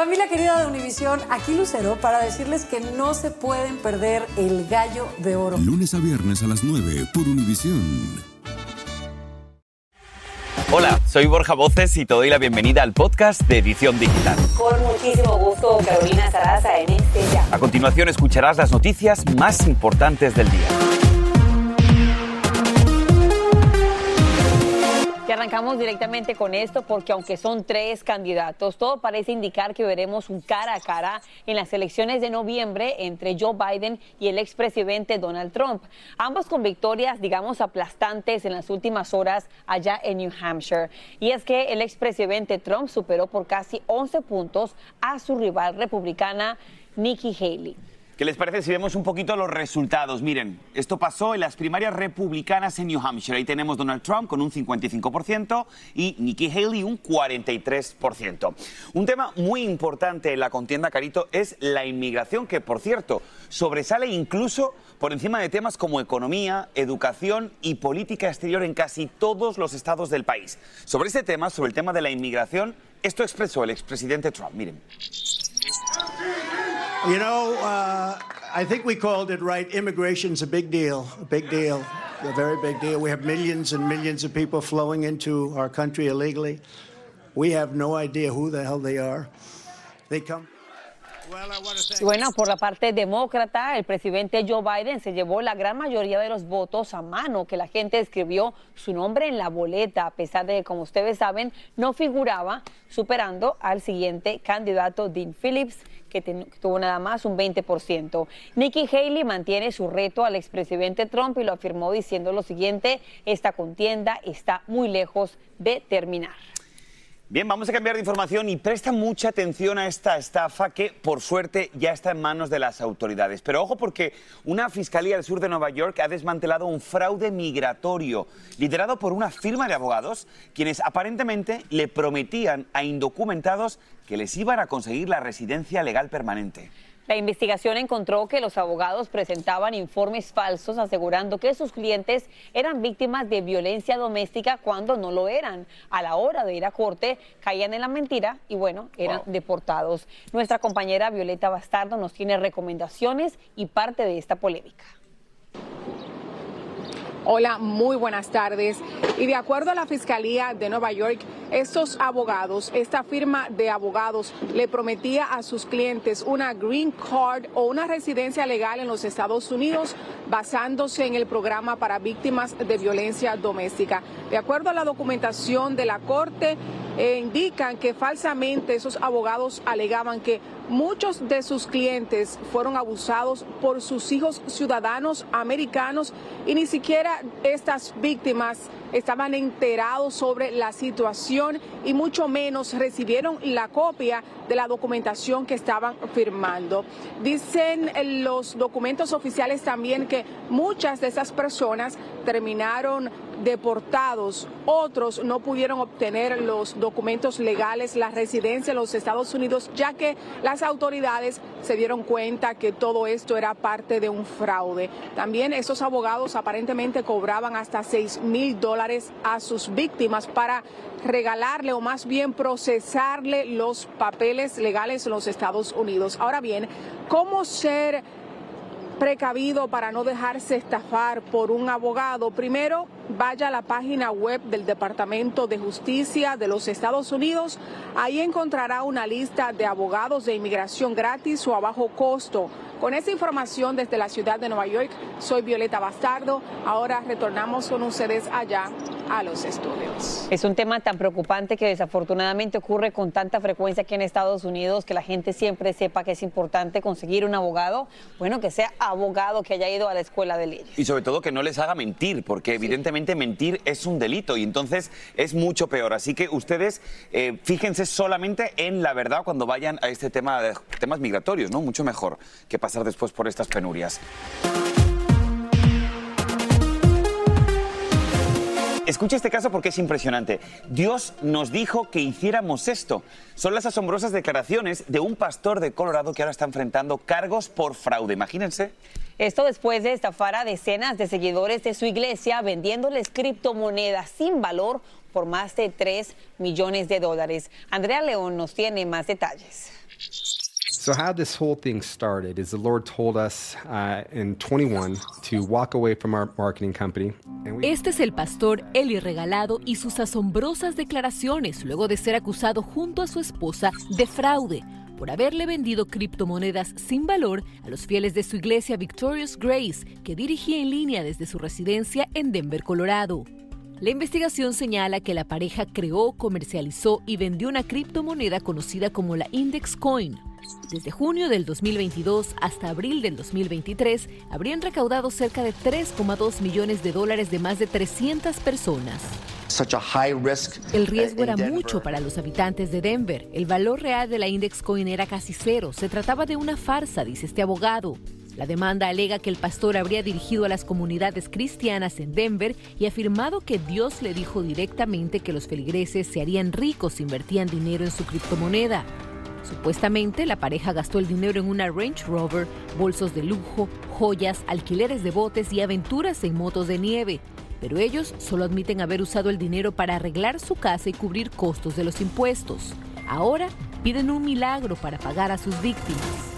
Familia querida de Univisión, aquí Lucero para decirles que no se pueden perder el gallo de oro. Lunes a viernes a las 9 por Univisión. Hola, soy Borja Voces y te doy la bienvenida al podcast de Edición Digital. Con muchísimo gusto, Carolina Sarasa en este ya. A continuación escucharás las noticias más importantes del día. Arrancamos directamente con esto porque aunque son tres candidatos, todo parece indicar que veremos un cara a cara en las elecciones de noviembre entre Joe Biden y el expresidente Donald Trump. Ambos con victorias, digamos, aplastantes en las últimas horas allá en New Hampshire. Y es que el expresidente Trump superó por casi 11 puntos a su rival republicana Nikki Haley. ¿Qué les parece si vemos un poquito los resultados? Miren, esto pasó en las primarias republicanas en New Hampshire. Ahí tenemos Donald Trump con un 55% y Nikki Haley un 43%. Un tema muy importante en la contienda, Carito, es la inmigración, que por cierto sobresale incluso por encima de temas como economía, educación y política exterior en casi todos los estados del país. Sobre este tema, sobre el tema de la inmigración, esto expresó el expresidente Trump. Miren. You know, uh, I think we called it right. Immigration's a big deal, a big deal, a very big deal. We have millions and millions of people flowing into our country illegally. We have no idea who the hell they are. They come. Bueno, por la parte demócrata, el presidente Joe Biden se llevó la gran mayoría de los votos a mano, que la gente escribió su nombre en la boleta, a pesar de que, como ustedes saben, no figuraba, superando al siguiente candidato, Dean Phillips, que, tuvo nada más un 20%. Nikki Haley mantiene su reto al expresidente Trump y lo afirmó diciendo lo siguiente, esta contienda está muy lejos de terminar. Bien, vamos a cambiar de información y presta mucha atención a esta estafa que, por suerte, ya está en manos de las autoridades. Pero ojo porque una fiscalía del sur de Nueva York ha desmantelado un fraude migratorio liderado por una firma de abogados quienes aparentemente le prometían a indocumentados que les iban a conseguir la residencia legal permanente. La investigación encontró que los abogados presentaban informes falsos asegurando que sus clientes eran víctimas de violencia doméstica cuando no lo eran. A la hora de ir a corte caían en la mentira y bueno, eran deportados. Nuestra compañera Violeta Bastardo nos tiene recomendaciones y parte de esta polémica. Hola, muy buenas tardes. Y de acuerdo a la Fiscalía de Nueva York, estos abogados, esta firma de abogados le prometía a sus clientes una green card o una residencia legal en los Estados Unidos basándose en el programa para víctimas de violencia doméstica. De acuerdo a la documentación de la Corte, eh, indican que falsamente esos abogados alegaban que muchos de sus clientes fueron abusados por sus hijos ciudadanos americanos y ni siquiera estas víctimas estaban enterados sobre la situación y mucho menos recibieron la copia de la documentación que estaban firmando. Dicen los documentos oficiales también que muchas de esas personas terminaron deportados, otros no pudieron obtener los documentos legales, la residencia en los Estados Unidos, ya que las autoridades se dieron cuenta que todo esto era parte de un fraude. También esos abogados aparentemente cobraban hasta 6 mil dólares a sus víctimas para regalarle o más bien procesarle los papeles legales en los Estados Unidos. Ahora bien, ¿cómo ser precavido para no dejarse estafar por un abogado, primero vaya a la página web del Departamento de Justicia de los Estados Unidos. Ahí encontrará una lista de abogados de inmigración gratis o a bajo costo. Con esa información desde la ciudad de Nueva York, soy Violeta Bastardo. Ahora retornamos con ustedes allá a los estudios. Es un tema tan preocupante que desafortunadamente ocurre con tanta frecuencia aquí en Estados Unidos que la gente siempre sepa que es importante conseguir un abogado, bueno, que sea abogado que haya ido a la escuela de leyes. Y sobre todo que no les haga mentir, porque evidentemente mentir es un delito y entonces es mucho peor. Así que ustedes eh, fíjense solamente en la verdad cuando vayan a este tema de temas migratorios, ¿no? Mucho mejor que pasar después por estas penurias. Escucha este caso porque es impresionante. Dios nos dijo que hiciéramos esto. Son las asombrosas declaraciones de un pastor de Colorado que ahora está enfrentando cargos por fraude. Imagínense. Esto después de estafar a decenas de seguidores de su iglesia vendiéndoles criptomonedas sin valor por más de 3 millones de dólares. Andrea León nos tiene más detalles. So, how this whole thing started is the Lord told us uh, in 21 to walk away from our marketing company. Este es el pastor Eli Regalado y sus asombrosas declaraciones luego de ser acusado junto a su esposa de fraude por haberle vendido criptomonedas sin valor a los fieles de su iglesia Victorious Grace, que dirigía en línea desde su residencia en Denver, Colorado. La investigación señala que la pareja creó, comercializó y vendió una criptomoneda conocida como la Index Coin, desde junio del 2022 hasta abril del 2023, habrían recaudado cerca de 3,2 millones de dólares de más de 300 personas. El riesgo era mucho para los habitantes de Denver. El valor real de la Index Coin era casi cero. Se trataba de una farsa, dice este abogado. La demanda alega que el pastor habría dirigido a las comunidades cristianas en Denver y afirmado que Dios le dijo directamente que los feligreses se harían ricos si invertían dinero en su criptomoneda. Supuestamente, la pareja gastó el dinero en una Range Rover, bolsos de lujo, joyas, alquileres de botes y aventuras en motos de nieve. Pero ellos solo admiten haber usado el dinero para arreglar su casa y cubrir costos de los impuestos. Ahora piden un milagro para pagar a sus víctimas.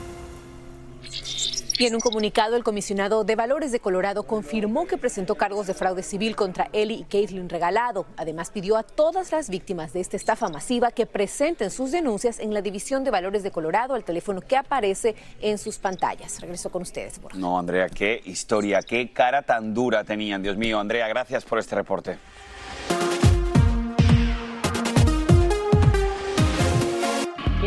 Y en un comunicado, el comisionado de Valores de Colorado confirmó que presentó cargos de fraude civil contra Eli y Caitlin Regalado. Además, pidió a todas las víctimas de esta estafa masiva que presenten sus denuncias en la División de Valores de Colorado al teléfono que aparece en sus pantallas. Regreso con ustedes. No, Andrea, qué historia, qué cara tan dura tenían. Dios mío, Andrea, gracias por este reporte.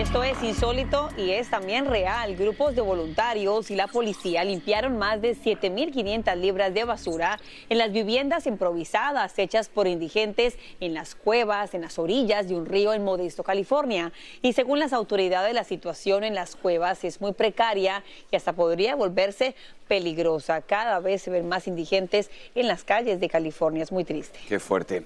Esto es insólito y es también real. Grupos de voluntarios y la policía limpiaron más de 7.500 libras de basura en las viviendas improvisadas hechas por indigentes en las cuevas, en las orillas de un río en Modesto, California. Y según las autoridades, la situación en las cuevas es muy precaria y hasta podría volverse peligrosa. Cada vez se ven más indigentes en las calles de California. Es muy triste. Qué fuerte.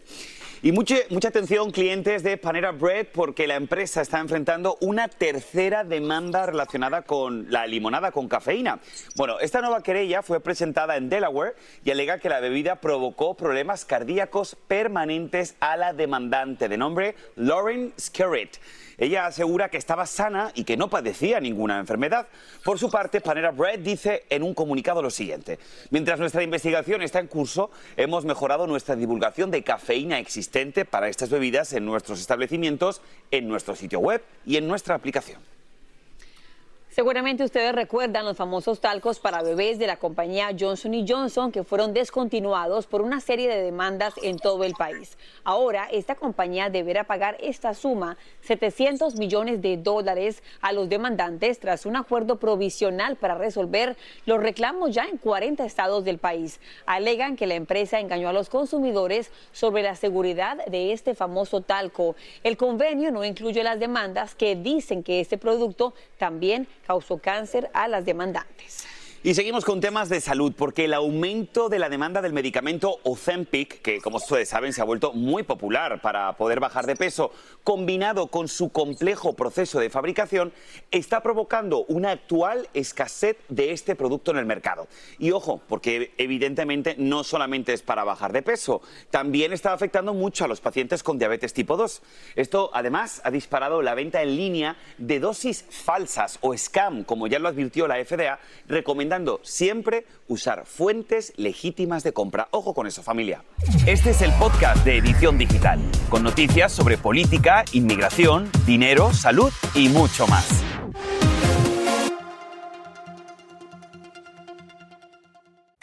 Y mucha, mucha atención, clientes de Panera Bread, porque la empresa está enfrentando una tercera demanda relacionada con la limonada con cafeína. Bueno, esta nueva querella fue presentada en Delaware y alega que la bebida provocó problemas cardíacos permanentes a la demandante, de nombre Lauren Skerritt. Ella asegura que estaba sana y que no padecía ninguna enfermedad. Por su parte, Panera Bread dice en un comunicado lo siguiente. Mientras nuestra investigación está en curso, hemos mejorado nuestra divulgación de cafeína existente para estas bebidas en nuestros establecimientos, en nuestro sitio web y en nuestra aplicación. Seguramente ustedes recuerdan los famosos talcos para bebés de la compañía Johnson Johnson que fueron descontinuados por una serie de demandas en todo el país. Ahora, esta compañía deberá pagar esta suma, 700 millones de dólares, a los demandantes tras un acuerdo provisional para resolver los reclamos ya en 40 estados del país. Alegan que la empresa engañó a los consumidores sobre la seguridad de este famoso talco. El convenio no incluye las demandas que dicen que este producto también causó cáncer a las demandantes. Y seguimos con temas de salud, porque el aumento de la demanda del medicamento Ozempic, que como ustedes saben se ha vuelto muy popular para poder bajar de peso, combinado con su complejo proceso de fabricación, está provocando una actual escasez de este producto en el mercado. Y ojo, porque evidentemente no solamente es para bajar de peso, también está afectando mucho a los pacientes con diabetes tipo 2. Esto además ha disparado la venta en línea de dosis falsas o scam, como ya lo advirtió la FDA, recomendando siempre usar fuentes legítimas de compra. Ojo con eso, familia. Este es el podcast de Edición Digital, con noticias sobre política, inmigración, dinero, salud y mucho más.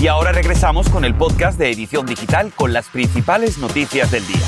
Y ahora regresamos con el podcast de Edición Digital con las principales noticias del día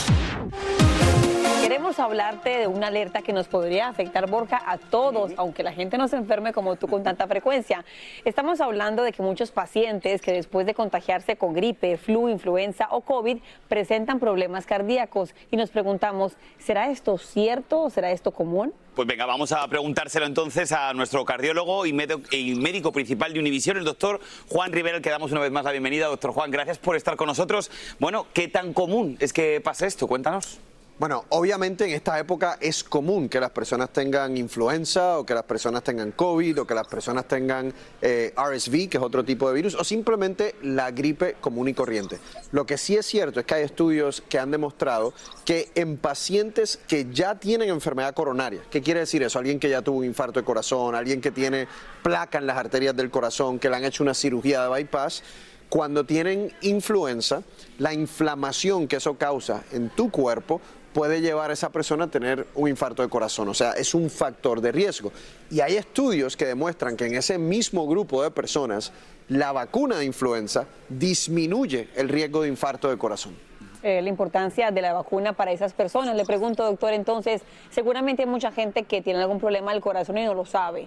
a hablarte de una alerta que nos podría afectar, Borja, a todos, aunque la gente no se enferme como tú con tanta frecuencia. Estamos hablando de que muchos pacientes que después de contagiarse con gripe, flu, influenza o COVID presentan problemas cardíacos y nos preguntamos, ¿será esto cierto o será esto común? Pues venga, vamos a preguntárselo entonces a nuestro cardiólogo y, médico principal de Univisión, el doctor Juan Rivera, al que damos una vez más la bienvenida. Doctor Juan, gracias por estar con nosotros. Bueno, ¿qué tan común es que pase esto? Cuéntanos. Bueno, obviamente en esta época es común que las personas tengan influenza o que las personas tengan COVID o que las personas tengan eh, RSV, que es otro tipo de virus, o simplemente la gripe común y corriente. Lo que sí es cierto es que hay estudios que han demostrado que en pacientes que ya tienen enfermedad coronaria, ¿qué quiere decir eso? Alguien que ya tuvo un infarto de corazón, alguien que tiene placa en las arterias del corazón, que le han hecho una cirugía de bypass, cuando tienen influenza, la inflamación que eso causa en tu cuerpo puede llevar a esa persona a tener un infarto de corazón. O sea, es un factor de riesgo. Y hay estudios que demuestran que en ese mismo grupo de personas, la vacuna de influenza disminuye el riesgo de infarto de corazón. Eh, la importancia de la vacuna para esas personas. Le pregunto, doctor, entonces, seguramente hay mucha gente que tiene algún problema del corazón y no lo sabe.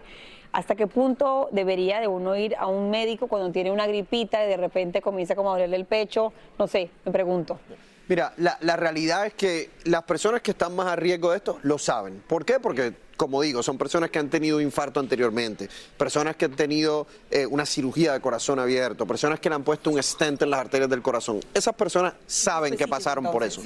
¿Hasta qué punto debería de uno ir a un médico cuando tiene una gripita y de repente comienza como a dolerle el pecho? No sé, me pregunto. Mira, la, realidad es que las personas que están más a riesgo de esto lo saben. ¿Por qué? Porque como digo, son personas que han tenido infarto anteriormente, personas que han tenido eh, una cirugía de corazón abierto, personas que le han puesto un stent en las arterias del corazón. Esas personas saben que pasaron por eso.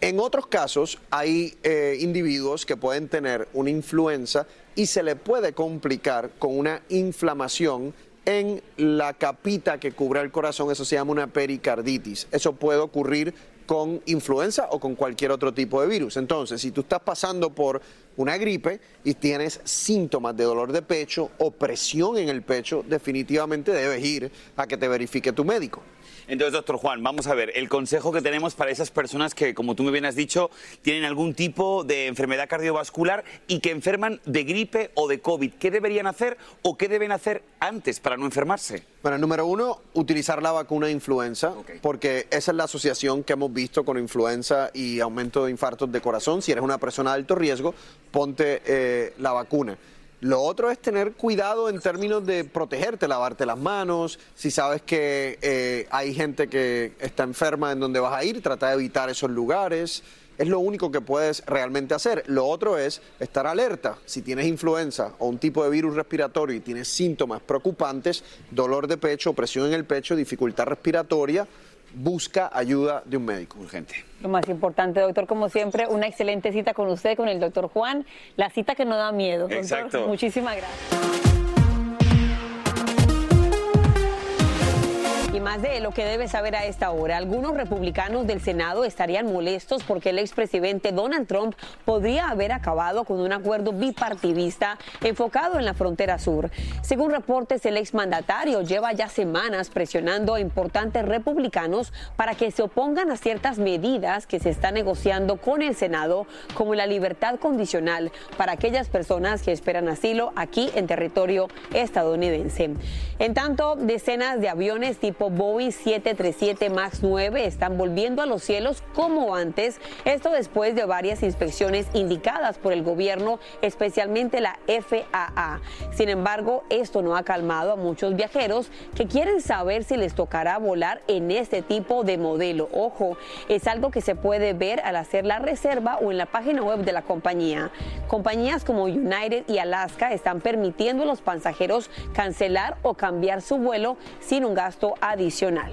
En otros casos hay eh, individuos que pueden tener una influenza y se le puede complicar con una inflamación en la capita que cubre el corazón, eso se llama una pericarditis. Eso puede ocurrir con influenza o con cualquier otro tipo de virus. Entonces, si tú estás pasando por una gripe y tienes síntomas de dolor de pecho o presión en el pecho, definitivamente debes ir a que te verifique tu médico. Entonces, doctor Juan, vamos a ver, el consejo que tenemos para esas personas que, como tú me bien has dicho, tienen algún tipo de enfermedad cardiovascular y que enferman de gripe o de COVID, ¿qué deberían hacer o qué deben hacer antes para no enfermarse? Bueno, número uno, utilizar la vacuna de influenza, porque esa es la asociación que hemos visto con influenza y aumento de infartos de corazón. Si eres una persona de alto riesgo, ponte eh, la vacuna. Lo otro es tener cuidado en términos de protegerte, lavarte las manos. Si sabes que eh, hay gente que está enferma en donde vas a ir, trata de evitar esos lugares. Es lo único que puedes realmente hacer. Lo otro es estar alerta. Si tienes influenza o un tipo de virus respiratorio y tienes síntomas preocupantes, dolor de pecho, presión en el pecho, dificultad respiratoria, busca ayuda de un médico urgente. Lo más importante, doctor, como siempre, una excelente cita con usted, con el doctor Juan, la cita que no da miedo. Exacto. muchísimas gracias. Y más de lo que debe saber a esta hora, algunos republicanos del Senado estarían molestos porque el expresidente Donald Trump podría haber acabado con un acuerdo bipartidista enfocado en la frontera sur. Según reportes, el exmandatario lleva ya semanas presionando a importantes republicanos para que se opongan a ciertas medidas que se están negociando con el Senado, como la libertad condicional para aquellas personas que esperan asilo aquí en territorio estadounidense. En tanto, decenas de aviones tipo Boeing 737 MAX 9 están volviendo a los cielos como antes, esto después de varias inspecciones indicadas por el gobierno, especialmente la FAA. Sin embargo, esto no ha calmado a muchos viajeros que quieren saber si les tocará volar en este tipo de modelo. Ojo, es algo que se puede ver al hacer la reserva o en la página web de la compañía. Compañías como United y Alaska están permitiendo a los pasajeros cancelar o cambiar su vuelo sin un gasto adicional adicional.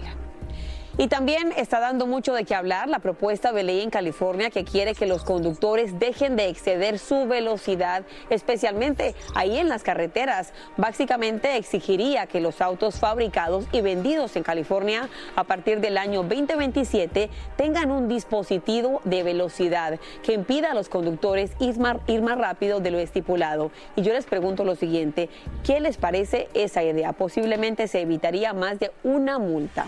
Y también está dando mucho de qué hablar la propuesta de ley en California que quiere que los conductores dejen de exceder su velocidad, especialmente ahí en las carreteras. Básicamente exigiría que los autos fabricados y vendidos en California a partir del año 2027 tengan un dispositivo de velocidad que impida a los conductores ir más, rápido de lo estipulado. Y yo les pregunto lo siguiente, ¿qué les parece esa idea? Posiblemente se evitaría más de una multa.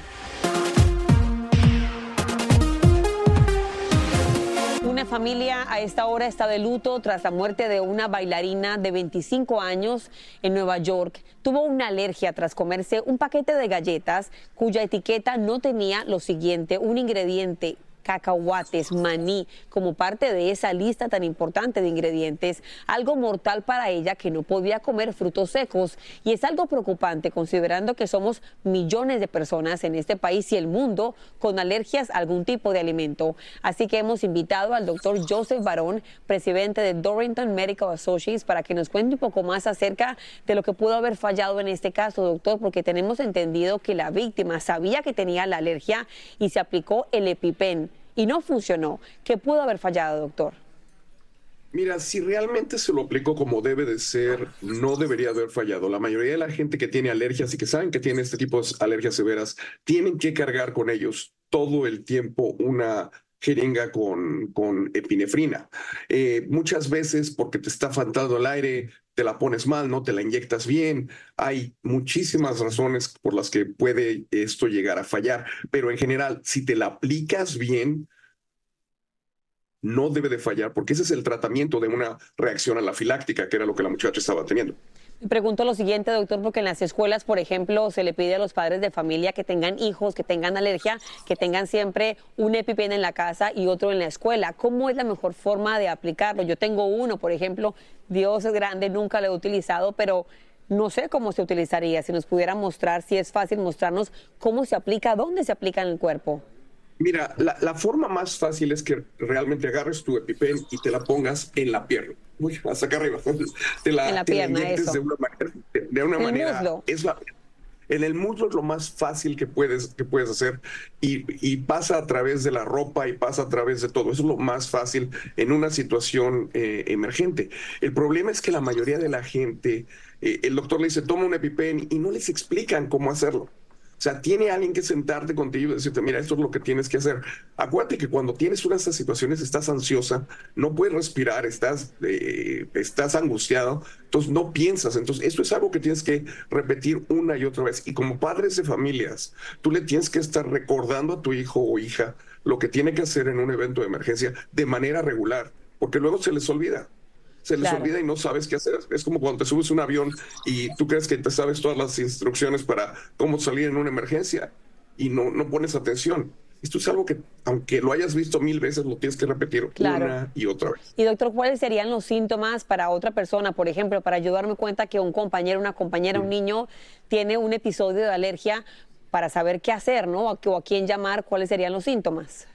Una familia a esta hora está de luto tras la muerte de una bailarina de 25 años en Nueva York. Tuvo una alergia tras comerse un paquete de galletas cuya etiqueta no tenía lo siguiente, un ingrediente cacahuates, maní, como parte de esa lista tan importante de ingredientes, algo mortal para ella que no podía comer frutos secos. Y es algo preocupante considerando que somos millones de personas en este país y el mundo con alergias a algún tipo de alimento. Así que hemos invitado al doctor Joseph Barón, presidente de Dorrington Medical Associates, para que nos cuente un poco más acerca de lo que pudo haber fallado en este caso, doctor, porque tenemos entendido que la víctima sabía que tenía la alergia y se aplicó el EpiPen y no funcionó. ¿Qué pudo haber fallado, doctor? Mira, si realmente se lo aplicó como debe de ser, no debería haber fallado. La mayoría de la gente que tiene alergias y que saben que tiene este tipo de alergias severas, tienen que cargar con ellos todo el tiempo una jeringa con, con epinefrina. Eh, muchas veces porque te está faltando el aire, te la pones mal, no te la inyectas bien. Hay muchísimas razones por las que puede esto llegar a fallar, pero en general, si te la aplicas bien, no debe de fallar, porque ese es el tratamiento de una reacción anafiláctica, que era lo que la muchacha estaba teniendo. Pregunto lo siguiente, doctor, porque en las escuelas, por ejemplo, se le pide a los padres de familia que tengan hijos, que tengan alergia, que tengan siempre un EpiPen en la casa y otro en la escuela. ¿Cómo es la mejor forma de aplicarlo? Yo tengo uno, por ejemplo, Dios es grande, nunca lo he utilizado, pero no sé cómo se utilizaría. Si nos pudiera mostrar, si es fácil mostrarnos cómo se aplica, dónde se aplica en el cuerpo. Mira, la, forma más fácil es que realmente agarres tu EpiPen y te la pongas en la pierna. Uy, hasta acá arriba. Te la, en la pierna, de una manera. De una manera es la, en el muslo es lo más fácil que puedes, que puedes hacer y, pasa a través de la ropa y pasa a través de todo. Eso es lo más fácil en una situación eh, emergente. El problema es que la mayoría de la gente, eh, el doctor le dice, toma un EpiPen y no les explican cómo hacerlo. Sea, tiene alguien que sentarte contigo y decirte, mira, esto es lo que tienes que hacer. Acuérdate que cuando tienes una de estas situaciones estás ansiosa, no puedes respirar, estás, eh, estás angustiado, entonces no piensas. Entonces, esto es algo que tienes que repetir una y otra vez. Y como padres de familias, tú le tienes que estar recordando a tu hijo o hija lo que tiene que hacer en un evento de emergencia de manera regular, porque luego se les olvida se les olvida y no sabes qué hacer. Es como cuando te subes un avión y tú crees que te sabes todas las instrucciones para cómo salir en una emergencia y no, no pones atención. Esto es algo que, aunque lo hayas visto mil veces, lo tienes que repetir una y otra vez. Y doctor, ¿cuáles serían los síntomas para otra persona? Por ejemplo, para ayudarme cuenta que un compañero, una compañera, un niño tiene un episodio de alergia para saber qué hacer, ¿no? O a quién llamar, ¿cuáles serían los síntomas?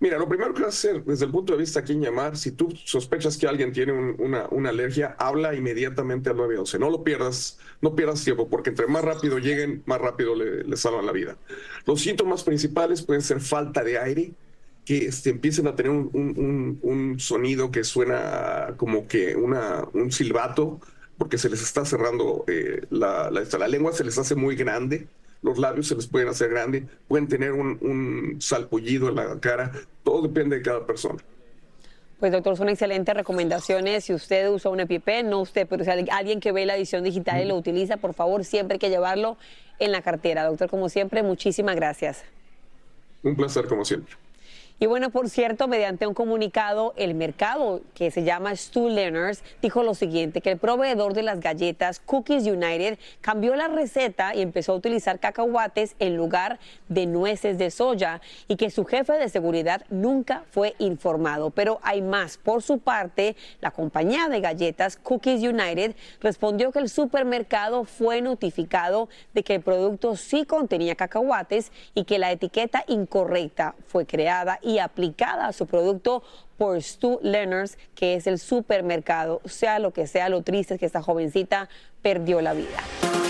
Mira, lo primero que vas a hacer desde el punto de vista a quién llamar, si tú sospechas que alguien tiene una, una, alergia, habla inmediatamente al 911. No lo pierdas, no pierdas tiempo, porque entre más rápido lleguen, más rápido le, salvan la vida. Los síntomas principales pueden ser falta de aire, que este, empiecen a tener un, un, sonido que suena como que una, un silbato, porque se les está cerrando eh, la, la lengua, se les hace muy grande los labios se les pueden hacer grandes, pueden tener un, un salpullido en la cara, todo depende de cada persona. Pues doctor, son excelentes recomendaciones. Si usted usa un EpiPen, no usted, pero si alguien que ve la edición digital y lo utiliza, por favor, siempre hay que llevarlo en la cartera. Doctor, como siempre, muchísimas gracias. Un placer, como siempre. Y bueno, por cierto, mediante un comunicado, el mercado que se llama Stu Learners dijo lo siguiente, que el proveedor de las galletas Cookies United cambió la receta y empezó a utilizar cacahuates en lugar de nueces de soya y que su jefe de seguridad nunca fue informado. Pero hay más. Por su parte, la compañía de galletas Cookies United respondió que el supermercado fue notificado de que el producto sí contenía cacahuates y que la etiqueta incorrecta fue creada aplicada a su producto por Stu Learners, que es el supermercado. Sea lo que sea, lo triste es que esta jovencita perdió la vida.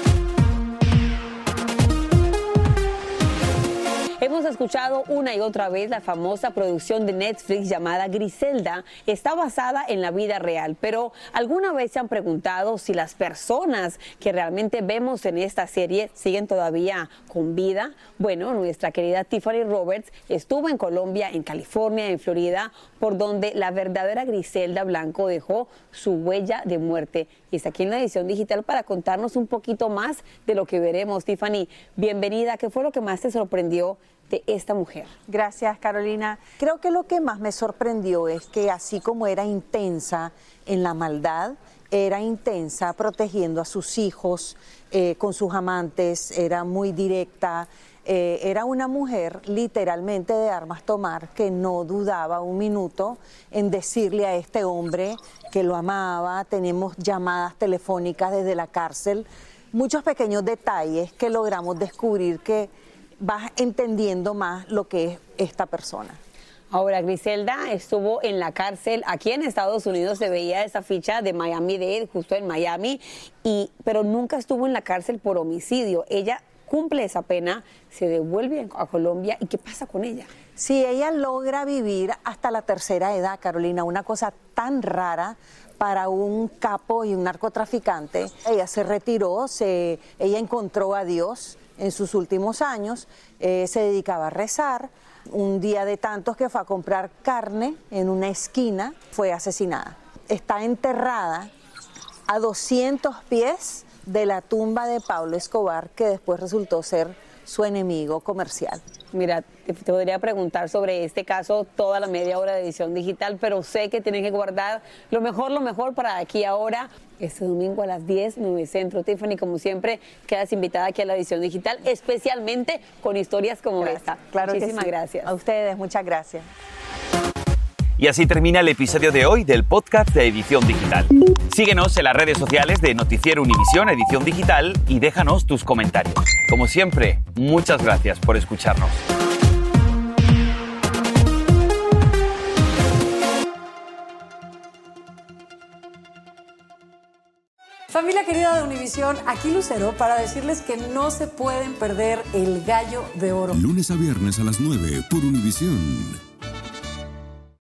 Hemos escuchado una y otra vez la famosa producción de Netflix llamada Griselda. Está basada en la vida real, pero ¿alguna vez se han preguntado si las personas que realmente vemos en esta serie siguen todavía con vida? Bueno, nuestra querida Tiffany Roberts estuvo en Colombia, en California, en Florida, por donde la verdadera Griselda Blanco dejó su huella de muerte. Y está aquí en la edición digital para contarnos un poquito más de lo que veremos. Tiffany, bienvenida. ¿Qué fue lo que más te sorprendió de esta mujer. Gracias, Carolina. Creo que lo que más me sorprendió es que así como era intensa en la maldad, era intensa protegiendo a sus hijos, eh, con sus amantes, era muy directa, Eh, era una mujer literalmente de armas tomar que no dudaba un minuto en decirle a este hombre que lo amaba. Tenemos llamadas telefónicas desde la cárcel, muchos pequeños detalles que logramos descubrir que vas entendiendo más lo que es esta persona. Ahora, Griselda estuvo en la cárcel aquí en Estados Unidos, se veía esa ficha de Miami Dade, justo en Miami, y, pero nunca estuvo en la cárcel por homicidio. Ella cumple esa pena, se devuelve a Colombia y ¿qué pasa con ella? Si ella logra vivir hasta la tercera edad, Carolina, una cosa tan rara para un capo y un narcotraficante. Ella se retiró, se, ella encontró a Dios en sus últimos años, eh, se dedicaba a rezar. Un día de tantos que fue a comprar carne en una esquina, fue asesinada. Está enterrada a 200 pies de la tumba de Pablo Escobar, que después resultó ser su enemigo comercial. Mira, te, podría preguntar sobre este caso toda la media hora de edición digital, pero sé que tienes que guardar lo mejor, lo mejor para aquí ahora. Este domingo a las 10, 9 Centro. Tiffany, como siempre, quedas invitada aquí a la edición digital, especialmente con historias como esta. Claro Muchísimas gracias. A ustedes, muchas gracias. Y así termina el episodio de hoy del podcast de Edición Digital. Síguenos en las redes sociales de Noticiero Univisión Edición Digital y déjanos tus comentarios. Como siempre, muchas gracias por escucharnos. Familia querida de Univisión, aquí Lucero para decirles que no se pueden perder el gallo de oro. Lunes a viernes a las 9 por Univisión.